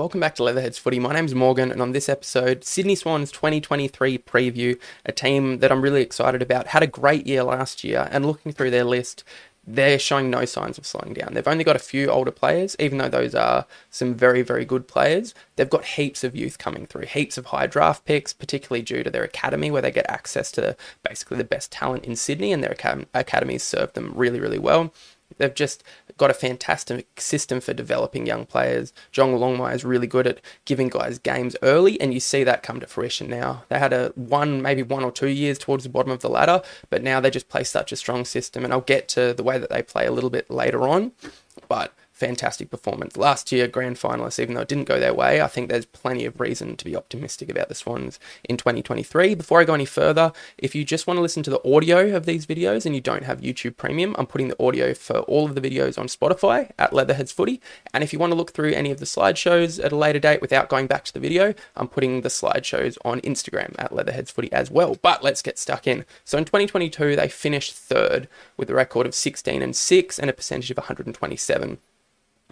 Welcome back to Leatherheads Footy. My name's Morgan, and on this episode, Sydney Swans 2023 preview, a team that I'm really excited about. Had a great year last year, and looking through their list, they're showing no signs of slowing down. They've only got a few older players, even though those are some very, very good players. They've got heaps of youth coming through, heaps of high draft picks, particularly due to their academy, where they get access to basically the best talent in Sydney, and their academies serve them really, really well. They've just got a fantastic system for developing young players. John Longmire is really good at giving guys games early, and you see that come to fruition now. They had a one, maybe one or two years towards the bottom of the ladder, but now they just play such a strong system. And I'll get to the way that they play a little bit later on. But fantastic performance. Last year, grand finalists, even though it didn't go their way, I think there's plenty of reason to be optimistic about the Swans in 2023. Before I go any further, if you just want to listen to the audio of these videos and you don't have YouTube Premium, I'm putting the audio for all of the videos on Spotify at Leatherheads Footy. And if you want to look through any of the slideshows at a later date without going back to the video, I'm putting the slideshows on Instagram at Leatherheads Footy as well. But let's get stuck in. So in 2022, they finished third with a record of 16 and 6 and a percentage of 127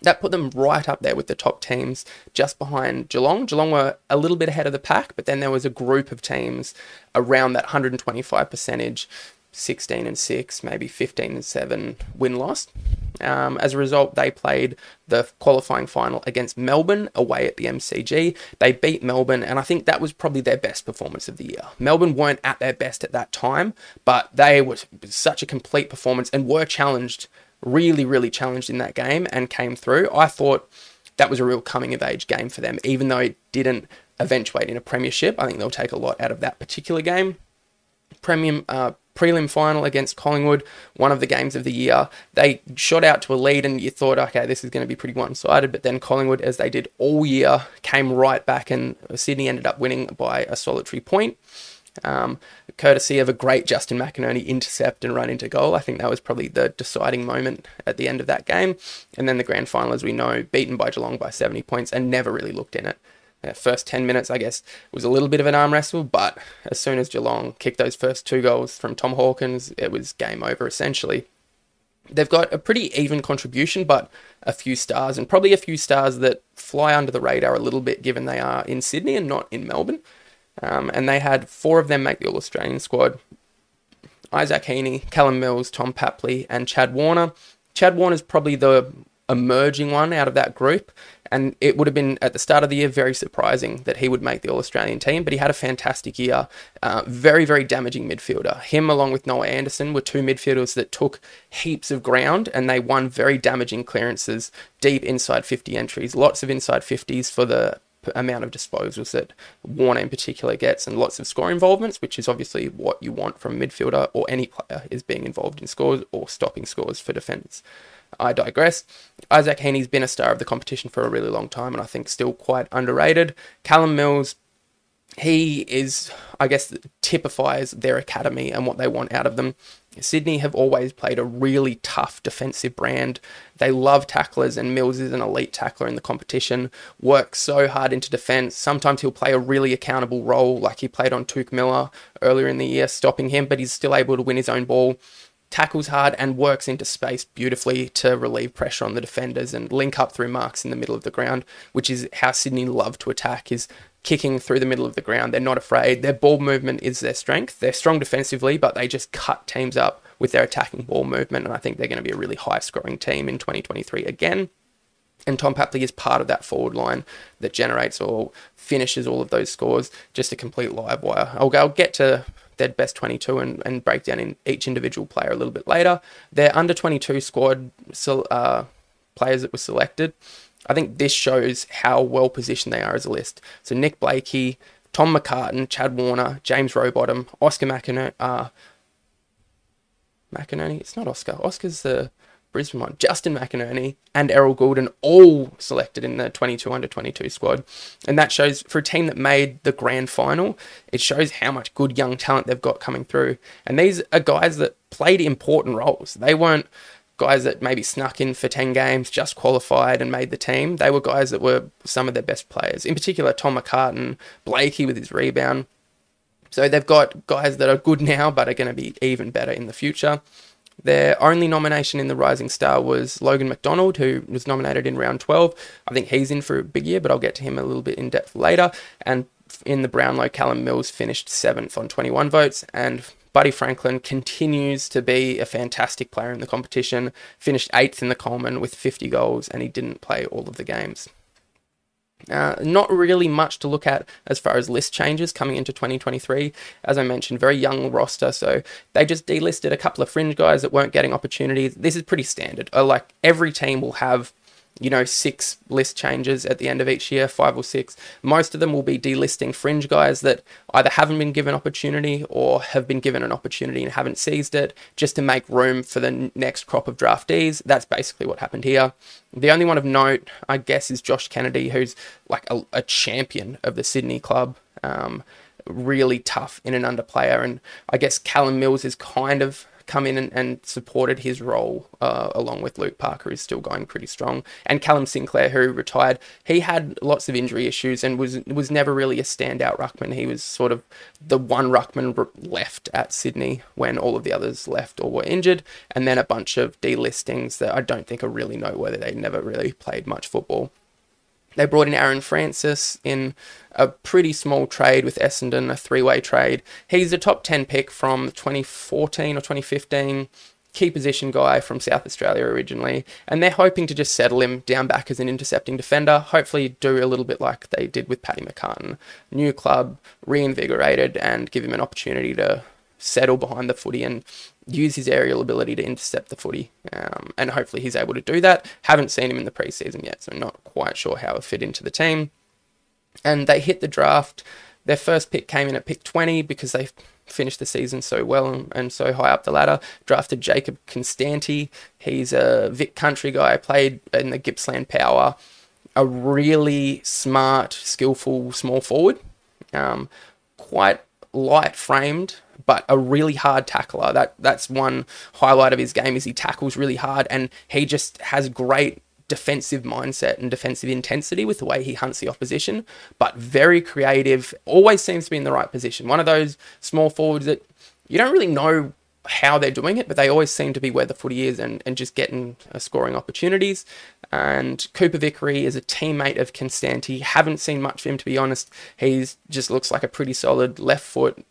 that put them right up there with the top teams, just behind Geelong. Geelong were a little bit ahead of the pack, but then there was a group of teams around that 125 percentage, 16 and 6, maybe 15 and 7 win loss. Um, as a result, they played the qualifying final against Melbourne away at the MCG. They beat Melbourne, and I think that was probably their best performance of the year. Melbourne weren't at their best at that time, but they were such a complete performance and were challenged really, really challenged in that game and came through. I thought that was a real coming of age game for them, even though it didn't eventuate in a premiership. I think they'll take a lot out of that particular game. Premium uh, prelim final against Collingwood, one of the games of the year. They shot out to a lead, and you thought, okay, this is going to be pretty one sided. But then Collingwood, as they did all year, came right back, and Sydney ended up winning by a solitary point um, courtesy of a great Justin McInerney intercept and run into goal. I think that was probably the deciding moment at the end of that game. And then the grand final, as we know, beaten by Geelong by 70 points and never really looked in it. First 10 minutes, I guess, was a little bit of an arm wrestle, but as soon as Geelong kicked those first two goals from Tom Hawkins, it was game over essentially. They've got a pretty even contribution, but a few stars, and probably a few stars that fly under the radar a little bit given they are in Sydney and not in Melbourne. Um, and they had four of them make the All Australian squad Isaac Heaney, Callum Mills, Tom Papley, and Chad Warner. Chad Warner is probably the emerging one out of that group. And it would have been at the start of the year very surprising that he would make the All Australian team, but he had a fantastic year. Uh, very, very damaging midfielder. Him, along with Noah Anderson, were two midfielders that took heaps of ground and they won very damaging clearances, deep inside 50 entries, lots of inside 50s for the amount of disposals that Warner in particular gets and lots of score involvements, which is obviously what you want from a midfielder or any player is being involved in scores or stopping scores for defenders. I digress. Isaac Heaney's been a star of the competition for a really long time and I think still quite underrated. Callum Mills, he is, I guess, typifies their academy and what they want out of them. Sydney have always played a really tough defensive brand. They love tacklers, and Mills is an elite tackler in the competition. Works so hard into defence. Sometimes he'll play a really accountable role, like he played on Touk Miller earlier in the year, stopping him, but he's still able to win his own ball. Tackles hard and works into space beautifully to relieve pressure on the defenders and link up through marks in the middle of the ground, which is how Sydney love to attack. Is kicking through the middle of the ground. They're not afraid. Their ball movement is their strength. They're strong defensively, but they just cut teams up with their attacking ball movement. And I think they're going to be a really high scoring team in 2023 again. And Tom Papley is part of that forward line that generates or finishes all of those scores. Just a complete live wire. I'll, I'll get to their best 22 and, and break down in each individual player a little bit later. Their under 22 squad uh, players that were selected I think this shows how well positioned they are as a list. So Nick Blakey, Tom McCartin, Chad Warner, James Rowbottom, Oscar McInerney, uh, McInerney, it's not Oscar, Oscar's the Brisbane one, Justin McInerney and Errol Gulden all selected in the 22 under 22 squad. And that shows for a team that made the grand final, it shows how much good young talent they've got coming through. And these are guys that played important roles. They weren't guys that maybe snuck in for 10 games, just qualified and made the team. They were guys that were some of their best players. In particular, Tom McCartin, Blakey with his rebound. So they've got guys that are good now, but are going to be even better in the future. Their only nomination in the Rising Star was Logan McDonald, who was nominated in round 12. I think he's in for a big year, but I'll get to him a little bit in depth later. And in the Brownlow, Callum Mills finished seventh on 21 votes, and Buddy Franklin continues to be a fantastic player in the competition. Finished eighth in the Coleman with 50 goals, and he didn't play all of the games. Uh, not really much to look at as far as list changes coming into 2023. As I mentioned, very young roster, so they just delisted a couple of fringe guys that weren't getting opportunities. This is pretty standard. Uh, like every team will have you know, six list changes at the end of each year, five or six. Most of them will be delisting fringe guys that either haven't been given opportunity or have been given an opportunity and haven't seized it, just to make room for the next crop of draftees. That's basically what happened here. The only one of note, I guess, is Josh Kennedy, who's like a, a champion of the Sydney club. Um, really tough in and under player, and I guess Callum Mills is kind of come in and, and supported his role uh, along with Luke Parker, who's still going pretty strong, and Callum Sinclair, who retired. He had lots of injury issues and was was never really a standout ruckman. He was sort of the one ruckman left at Sydney when all of the others left or were injured, and then a bunch of delistings that I don't think are really noteworthy. They never really played much football. They brought in Aaron Francis in a pretty small trade with Essendon, a three way trade. He's a top 10 pick from 2014 or 2015 key position guy from South Australia originally, and they're hoping to just settle him down back as an intercepting defender. Hopefully, do a little bit like they did with Paddy McCartin. New club, reinvigorated, and give him an opportunity to settle behind the footy and use his aerial ability to intercept the footy. Um, and hopefully he's able to do that. Haven't seen him in the preseason yet, so not quite sure how it fit into the team. And they hit the draft. Their first pick came in at pick 20 because they finished the season so well and, so high up the ladder. Drafted Jacob Konstanty. He's a Vic Country guy, played in the Gippsland Power. A really smart, skillful small forward. Um, quite light framed, but a really hard tackler. That that's one highlight of his game is he tackles really hard and he just has great defensive mindset and defensive intensity with the way he hunts the opposition, but very creative, always seems to be in the right position. One of those small forwards that you don't really know how they're doing it, but they always seem to be where the footy is and, and just getting uh, scoring opportunities. And Cooper Vickery is a teammate of Konstanty. Haven't seen much of him, to be honest. He's just looks like a pretty solid left foot,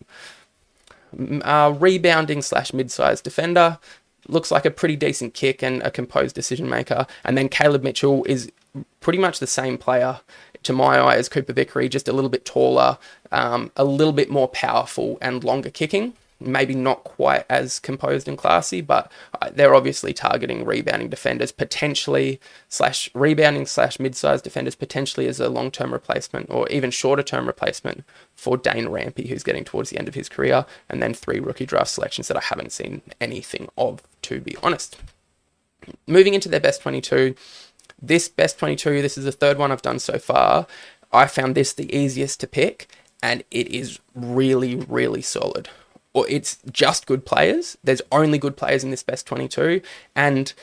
uh, rebounding slash mid-sized defender. Looks like a pretty decent kick and a composed decision maker. And then Caleb Mitchell is pretty much the same player to my eye as Cooper Vickery, just a little bit taller, um, a little bit more powerful and longer kicking maybe not quite as composed and classy, but uh, they're obviously targeting rebounding defenders potentially slash rebounding slash mid-sized defenders potentially as a long-term replacement or even shorter-term replacement for Dane Rampe, who's getting towards the end of his career, and then three rookie draft selections that I haven't seen anything of, to be honest. Moving into their best 22, this best 22, this is the third one I've done so far. I found this the easiest to pick, and it is really, really solid or it's just good players. There's only good players in this best 22 and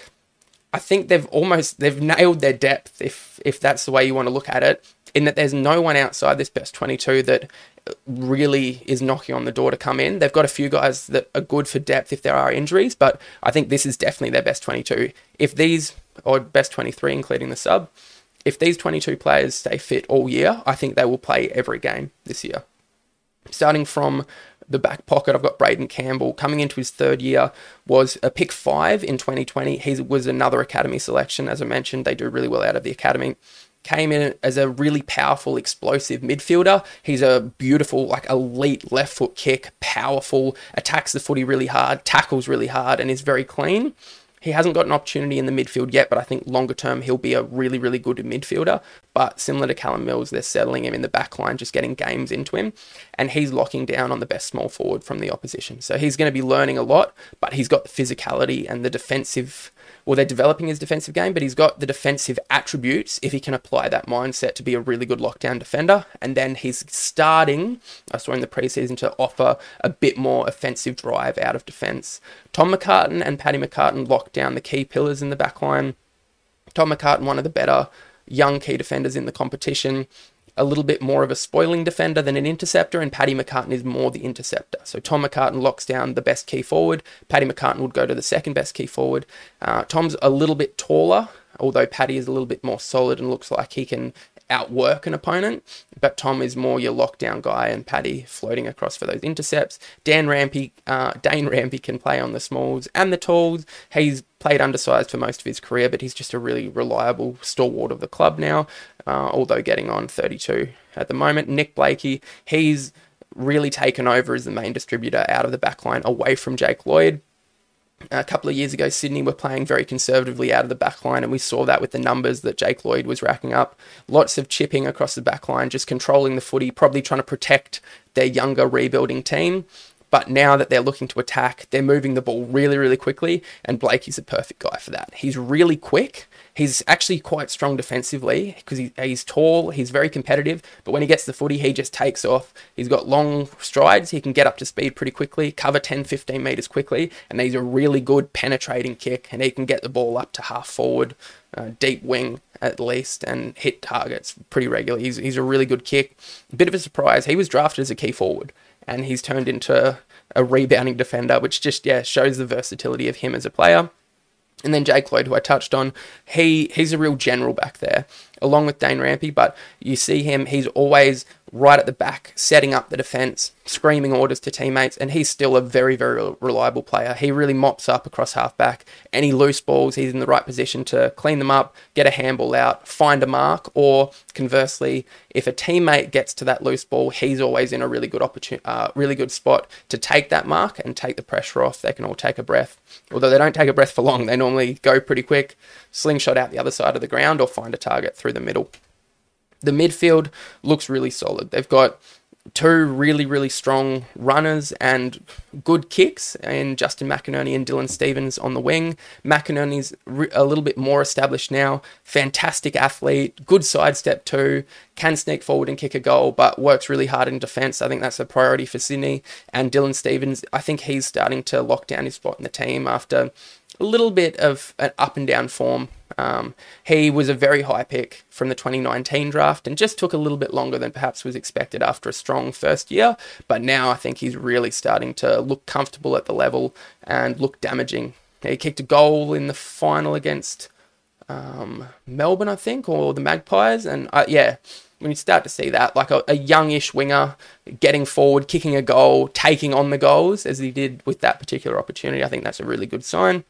I think they've almost they've nailed their depth if if that's the way you want to look at it in that there's no one outside this best 22 that really is knocking on the door to come in. They've got a few guys that are good for depth if there are injuries, but I think this is definitely their best 22. If these or best 23 including the sub, if these 22 players stay fit all year, I think they will play every game this year. Starting from the back pocket, I've got Braeden Campbell coming into his third year, was a pick five in 2020. He was another academy selection. As I mentioned, they do really well out of the academy. Came in as a really powerful, explosive midfielder. He's a beautiful, like elite left foot kick, powerful, attacks the footy really hard, tackles really hard, and is very clean. He hasn't got an opportunity in the midfield yet, but I think longer term he'll be a really, really good midfielder. But similar to Callum Mills, they're settling him in the back line, just getting games into him, and he's locking down on the best small forward from the opposition. So he's going to be learning a lot, but he's got the physicality and the defensive well, they're developing his defensive game, but he's got the defensive attributes if he can apply that mindset to be a really good lockdown defender. And then he's starting, I saw in the preseason, to offer a bit more offensive drive out of defense. Tom McCartin and Paddy McCartin locked down the key pillars in the back line. Tom McCartin, one of the better young key defenders in the competition a little bit more of a spoiling defender than an interceptor, and Paddy McCartin is more the interceptor. So Tom McCartin locks down the best key forward. Paddy McCartin would go to the second best key forward. Uh, Tom's a little bit taller, although Paddy is a little bit more solid and looks like he can outwork an opponent. But Tom is more your lockdown guy, and Paddy floating across for those intercepts. Dan Rampe, uh, Dane Rampe can play on the smalls and the talls. He's played undersized for most of his career, but he's just a really reliable stalwart of the club now. Uh, although getting on 32 at the moment. Nick Blakey, he's really taken over as the main distributor out of the backline away from Jake Lloyd a couple of years ago, Sydney were playing very conservatively out of the back line, and we saw that with the numbers that Jake Lloyd was racking up. Lots of chipping across the back line, just controlling the footy, probably trying to protect their younger rebuilding team. But now that they're looking to attack, they're moving the ball really, really quickly, and Blakey is a perfect guy for that. He's really quick. He's actually quite strong defensively because he, he's tall, he's very competitive, but when he gets the footy, he just takes off. He's got long strides, he can get up to speed pretty quickly, cover 10, 15 metres quickly, and he's a really good penetrating kick, and he can get the ball up to half forward, uh, deep wing at least, and hit targets pretty regularly. He's, he's a really good kick. Bit of a surprise, he was drafted as a key forward and he's turned into a rebounding defender, which just yeah shows the versatility of him as a player. And then Jake Lloyd, who I touched on, he he's a real general back there, along with Dane Rampe. But you see him, he's always right at the back, setting up the defence, screaming orders to teammates, and he's still a very, very reliable player. He really mops up across halfback. Any loose balls, he's in the right position to clean them up, get a handball out, find a mark, or conversely, if a teammate gets to that loose ball, he's always in a really good opportunity, uh, really good spot to take that mark and take the pressure off. They can all take a breath. Although they don't take a breath for long, they normally go pretty quick, slingshot out the other side of the ground, or find a target through the middle the midfield looks really solid. They've got two really, really strong runners and good kicks in Justin McInerney and Dylan Stephens on the wing. McInerney's a little bit more established now. Fantastic athlete, good sidestep too, can sneak forward and kick a goal, but works really hard in defence. I think that's a priority for Sydney. And Dylan Stephens, I think he's starting to lock down his spot in the team after a little bit of an up and down form. Um, he was a very high pick from the 2019 draft and just took a little bit longer than perhaps was expected after a strong first year. But now I think he's really starting to look comfortable at the level and look damaging. He kicked a goal in the final against um, Melbourne, I think, or the Magpies. And uh, yeah, when you start to see that, like a, a youngish winger getting forward, kicking a goal, taking on the goals as he did with that particular opportunity, I think that's a really good sign.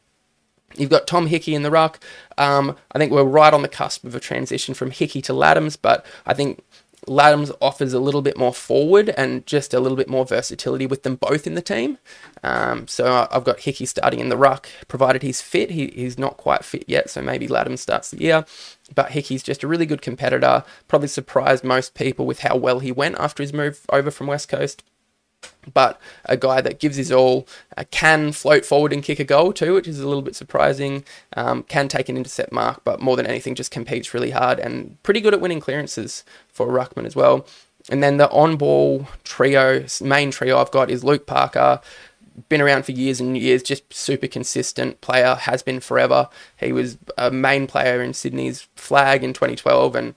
You've got Tom Hickey in the ruck. Um, I think we're right on the cusp of a transition from Hickey to Ladhams, but I think Ladhams offers a little bit more forward and just a little bit more versatility with them both in the team. Um, so I've got Hickey starting in the ruck, provided he's fit. He, he's not quite fit yet, so maybe Ladhams starts the year. But Hickey's just a really good competitor. Probably surprised most people with how well he went after his move over from West Coast but a guy that gives his all, uh, can float forward and kick a goal too, which is a little bit surprising. Um, can take an intercept mark, but more than anything, just competes really hard and pretty good at winning clearances for Ruckman as well. And then the on ball trio, main trio I've got is Luke Parker. Been around for years and years, just super consistent player, has been forever. He was a main player in Sydney's flag in 2012, and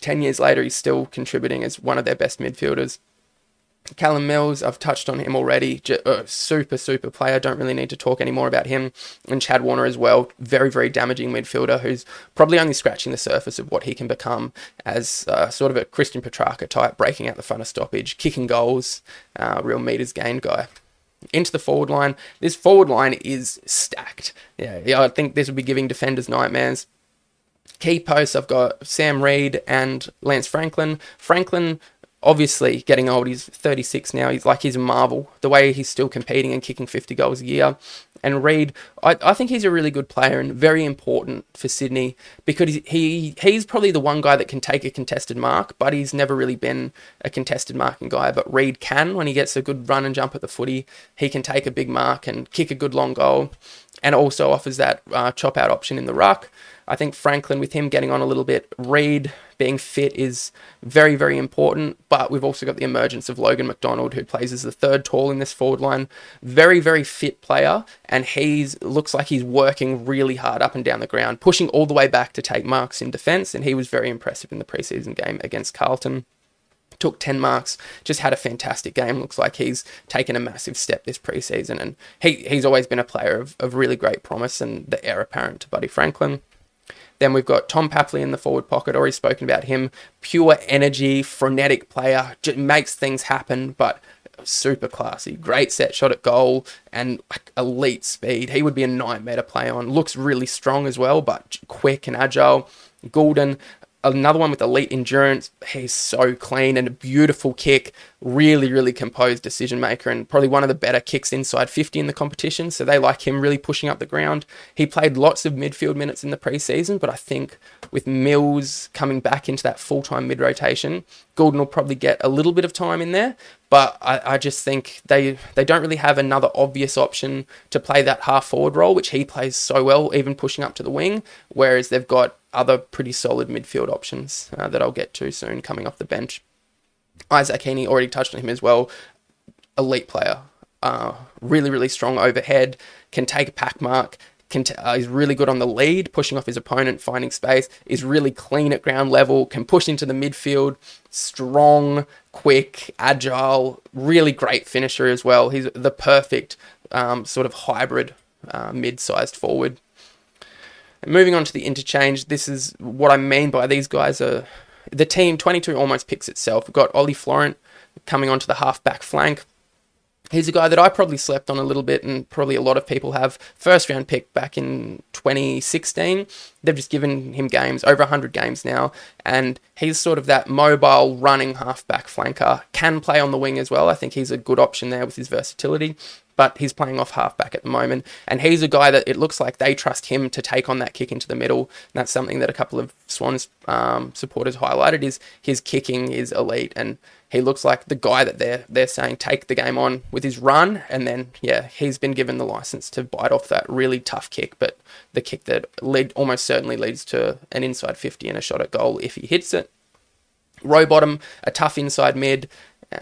10 years later, he's still contributing as one of their best midfielders. Callum Mills, I've touched on him already. Uh, super, super player. Don't really need to talk any more about him. And Chad Warner as well. Very, very damaging midfielder who's probably only scratching the surface of what he can become as uh, sort of a Christian Petracca type, breaking out the front of stoppage, kicking goals, uh, real meters gained guy. Into the forward line. This forward line is stacked. Yeah, yeah, I think this would be giving defenders nightmares. Key posts, I've got Sam Reid and Lance Franklin. Franklin obviously getting old. He's 36 now. He's like he's a marvel. The way he's still competing and kicking 50 goals a year. And Reid, I, I think he's a really good player and very important for Sydney because he he's probably the one guy that can take a contested mark, but he's never really been a contested marking guy. But Reid can when he gets a good run and jump at the footy. He can take a big mark and kick a good long goal, and also offers that uh, chop out option in the ruck. I think Franklin, with him getting on a little bit, Reid being fit is very, very important. But we've also got the emergence of Logan McDonald, who plays as the third tall in this forward line. Very, very fit player, and he's looks like he's working really hard up and down the ground, pushing all the way back to take marks in defence. And he was very impressive in the preseason game against Carlton took 10 marks, just had a fantastic game. Looks like he's taken a massive step this preseason. And he, he's always been a player of, of really great promise and the heir apparent to Buddy Franklin. Then we've got Tom Papley in the forward pocket. Already spoken about him. Pure energy, frenetic player, just makes things happen, but super classy. Great set shot at goal and elite speed. He would be a nightmare to play on. Looks really strong as well, but quick and agile. Gulden, another one with elite endurance. He's so clean and a beautiful kick. Really, really composed decision maker and probably one of the better kicks inside 50 in the competition. So they like him really pushing up the ground. He played lots of midfield minutes in the preseason, but I think with Mills coming back into that full time mid rotation, Gulden will probably get a little bit of time in there. But I, I just think they they don't really have another obvious option to play that half forward role, which he plays so well, even pushing up to the wing. Whereas they've got other pretty solid midfield options uh, that I'll get to soon coming off the bench. Isaac Heaney already touched on him as well. Elite player, uh, really really strong overhead, can take a pack mark. T- uh, is really good on the lead, pushing off his opponent, finding space. Is really clean at ground level. Can push into the midfield. Strong, quick, agile. Really great finisher as well. He's the perfect um, sort of hybrid uh, mid-sized forward. And moving on to the interchange, this is what I mean by these guys are the team 22 almost picks itself. We've got Ollie Florent coming onto the half back flank. He's a guy that I probably slept on a little bit, and probably a lot of people have. First round pick back in 2016. They've just given him games, over 100 games now, and he's sort of that mobile, running halfback flanker. Can play on the wing as well. I think he's a good option there with his versatility but he's playing off halfback at the moment. And he's a guy that it looks like they trust him to take on that kick into the middle. And that's something that a couple of Swans um, supporters highlighted is his kicking is elite. And he looks like the guy that they're they're saying take the game on with his run. And then yeah he's been given the license to bite off that really tough kick. But the kick that lead almost certainly leads to an inside 50 and a shot at goal if he hits it. Rowbottom, a tough inside mid,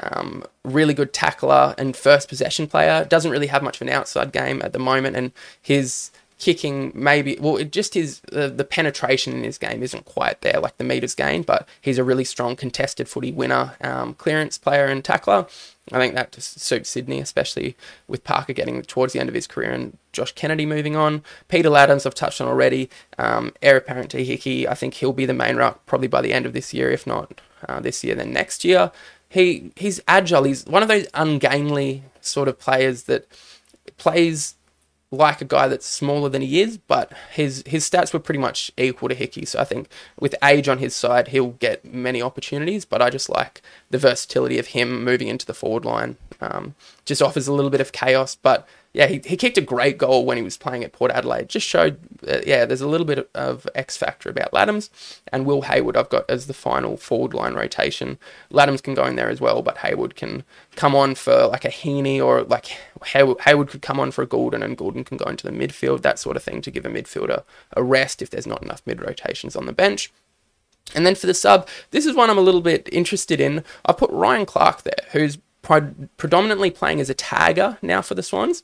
um, really good tackler and first possession player. Doesn't really have much of an outside game at the moment, and his kicking maybe well it just his the, the penetration in his game isn't quite there like the meters gained but he's a really strong contested footy winner um, clearance player and tackler I think that just suits Sydney, especially with Parker getting towards the end of his career and Josh Kennedy moving on. Peter Ladhams, I've touched on already. Um, heir apparent to Hickey, I think he'll be the main ruck probably by the end of this year, if not uh, this year, then next year he he's agile. He's one of those ungainly sort of players that plays like a guy that's smaller than he is, but his his stats were pretty much equal to Hickey. So I think with age on his side, he'll get many opportunities. But I just like the versatility of him moving into the forward line. Um, just offers a little bit of chaos, but yeah, he, he kicked a great goal when he was playing at Port Adelaide. Just showed, uh, yeah, there's a little bit of X factor about Ladhams and Will Hayward. I've got as the final forward line rotation. Ladhams can go in there as well, but Hayward can come on for like a Heaney or like Hayward, Hayward could come on for a Gulden and Gulden can go into the midfield, that sort of thing to give a midfielder a rest if there's not enough mid rotations on the bench. And then for the sub, this is one I'm a little bit interested in. I put Ryan Clarke there, who's predominantly playing as a tagger now for the Swans.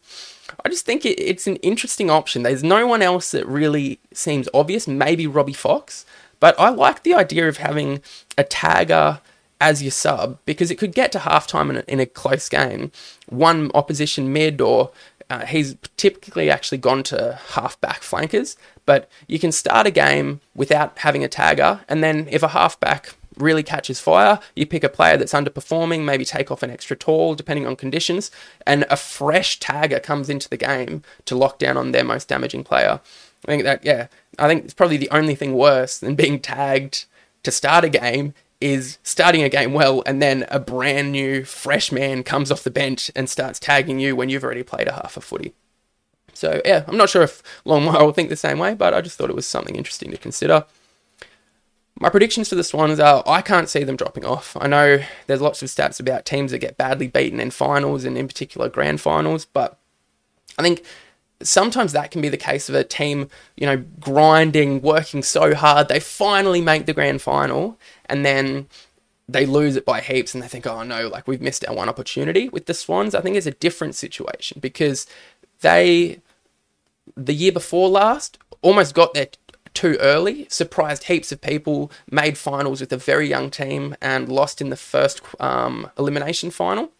I just think it, it's an interesting option. There's no one else that really seems obvious, maybe Robbie Fox, but I like the idea of having a tagger as your sub because it could get to halftime in a, in a close game. One opposition mid, or uh, he's typically actually gone to half-back flankers, but you can start a game without having a tagger, and then if a half-back really catches fire. You pick a player that's underperforming, maybe take off an extra tall, depending on conditions, and a fresh tagger comes into the game to lock down on their most damaging player. I think that, yeah, I think it's probably the only thing worse than being tagged to start a game is starting a game well and then a brand new fresh man comes off the bench and starts tagging you when you've already played a half a footy. So yeah, I'm not sure if Longmire will think the same way, but I just thought it was something interesting to consider. My predictions for the Swans are I can't see them dropping off. I know there's lots of stats about teams that get badly beaten in finals and in particular grand finals, but I think sometimes that can be the case of a team, you know, grinding, working so hard, they finally make the grand final, and then they lose it by heaps and they think, oh no, like we've missed our one opportunity. With the Swans, I think it's a different situation because they, the year before last, almost got there too early, surprised heaps of people, made finals with a very young team and lost in the first um, elimination final.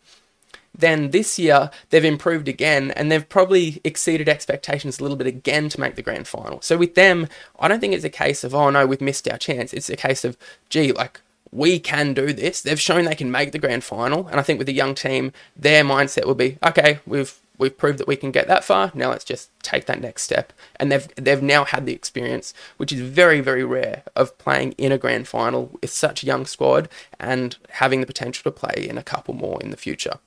Then this year, they've improved again and they've probably exceeded expectations a little bit again to make the grand final. So with them, I don't think it's a case of, oh no, we've missed our chance. It's a case of, gee, like, we can do this. They've shown they can make the grand final. And I think with a young team, their mindset will be, okay, we've we've proved that we can get that far. Now let's just take that next step. And they've they've now had the experience, which is very very rare, of playing in a grand final with such a young squad and having the potential to play in a couple more in the future.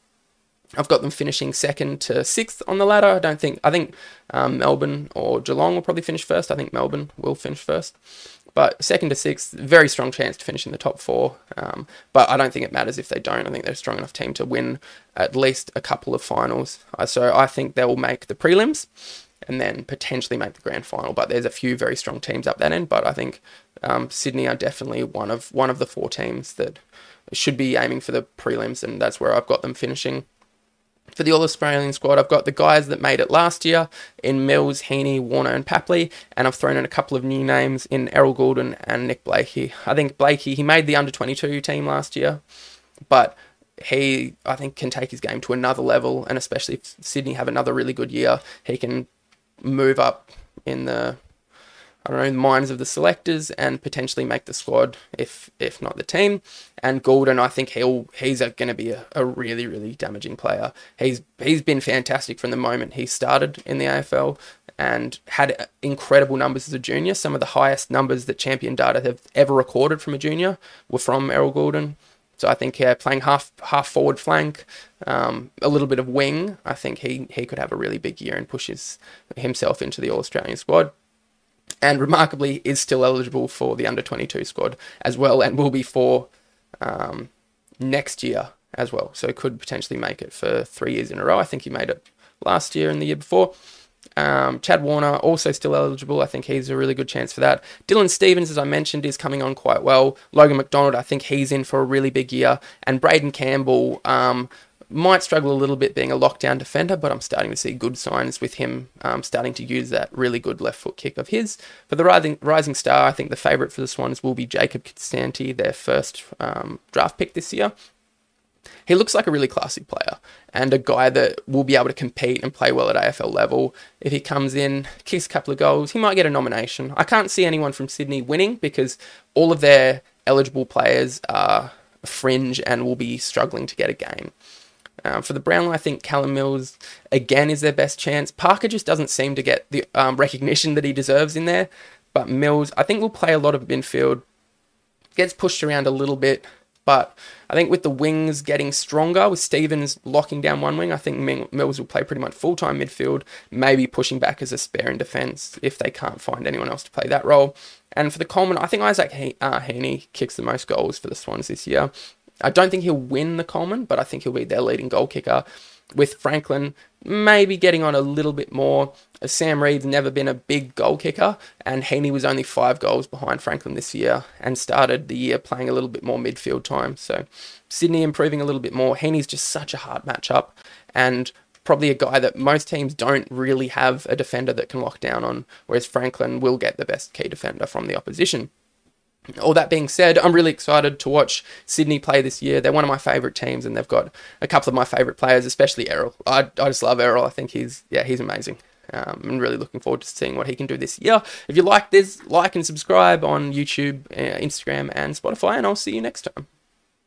I've got them finishing second to sixth on the ladder. I don't think I think um, Melbourne or Geelong will probably finish first. I think Melbourne will finish first. But second to sixth, very strong chance to finish in the top four. Um, but I don't think it matters if they don't. I think they're a strong enough team to win at least a couple of finals. Uh, so I think they will make the prelims and then potentially make the grand final. But there's a few very strong teams up that end. But I think um, Sydney are definitely one of one of the four teams that should be aiming for the prelims, and that's where I've got them finishing for the All Australian squad, I've got the guys that made it last year in Mills, Heaney, Warner, and Papley, and I've thrown in a couple of new names in Errol Gulden and Nick Blakey. I think Blakey, he made the under 22 team last year, but he, I think, can take his game to another level, and especially if Sydney have another really good year, he can move up in the Know, the minds of the selectors and potentially make the squad if if not the team. And Gulden, I think he'll he's going to be a, a really really damaging player. He's he's been fantastic from the moment he started in the AFL and had incredible numbers as a junior. Some of the highest numbers that Champion Data have ever recorded from a junior were from Errol Gulden. So I think yeah, playing half half forward flank, um, a little bit of wing, I think he he could have a really big year and pushes himself into the All Australian squad and remarkably is still eligible for the under 22 squad as well and will be for um, next year as well. So could potentially make it for three years in a row. I think he made it last year and the year before. Um, Chad Warner also still eligible. I think he's a really good chance for that. Dylan Stephens, as I mentioned, is coming on quite well. Logan McDonald, I think he's in for a really big year. And Braeden Campbell, um, might struggle a little bit being a lockdown defender, but I'm starting to see good signs with him um, starting to use that really good left foot kick of his. For the rising, rising star, I think the favourite for the Swans will be Jacob Konstanty, their first um, draft pick this year. He looks like a really classy player and a guy that will be able to compete and play well at AFL level. If he comes in, kicks a couple of goals, he might get a nomination. I can't see anyone from Sydney winning because all of their eligible players are fringe and will be struggling to get a game. Um, for the Brownlow, I think Callum Mills again is their best chance. Parker just doesn't seem to get the um, recognition that he deserves in there, but Mills, I think, will play a lot of midfield. Gets pushed around a little bit, but I think with the wings getting stronger, with Stephens locking down one wing, I think Mills will play pretty much full time midfield, maybe pushing back as a spare in defence if they can't find anyone else to play that role. And for the Coleman, I think Isaac he- uh, Heaney kicks the most goals for the Swans this year. I don't think he'll win the Coleman, but I think he'll be their leading goal kicker. With Franklin maybe getting on a little bit more. Sam Reid's never been a big goal kicker, and Heaney was only five goals behind Franklin this year and started the year playing a little bit more midfield time. So Sydney improving a little bit more. Heaney's just such a hard matchup, and probably a guy that most teams don't really have a defender that can lock down on, whereas Franklin will get the best key defender from the opposition all that being said, I'm really excited to watch Sydney play this year. They're one of my favourite teams, and they've got a couple of my favourite players, especially Errol. I, I just love Errol. I think he's yeah he's amazing. Um, I'm really looking forward to seeing what he can do this year. If you like this, like and subscribe on YouTube, uh, Instagram, and Spotify, and I'll see you next time.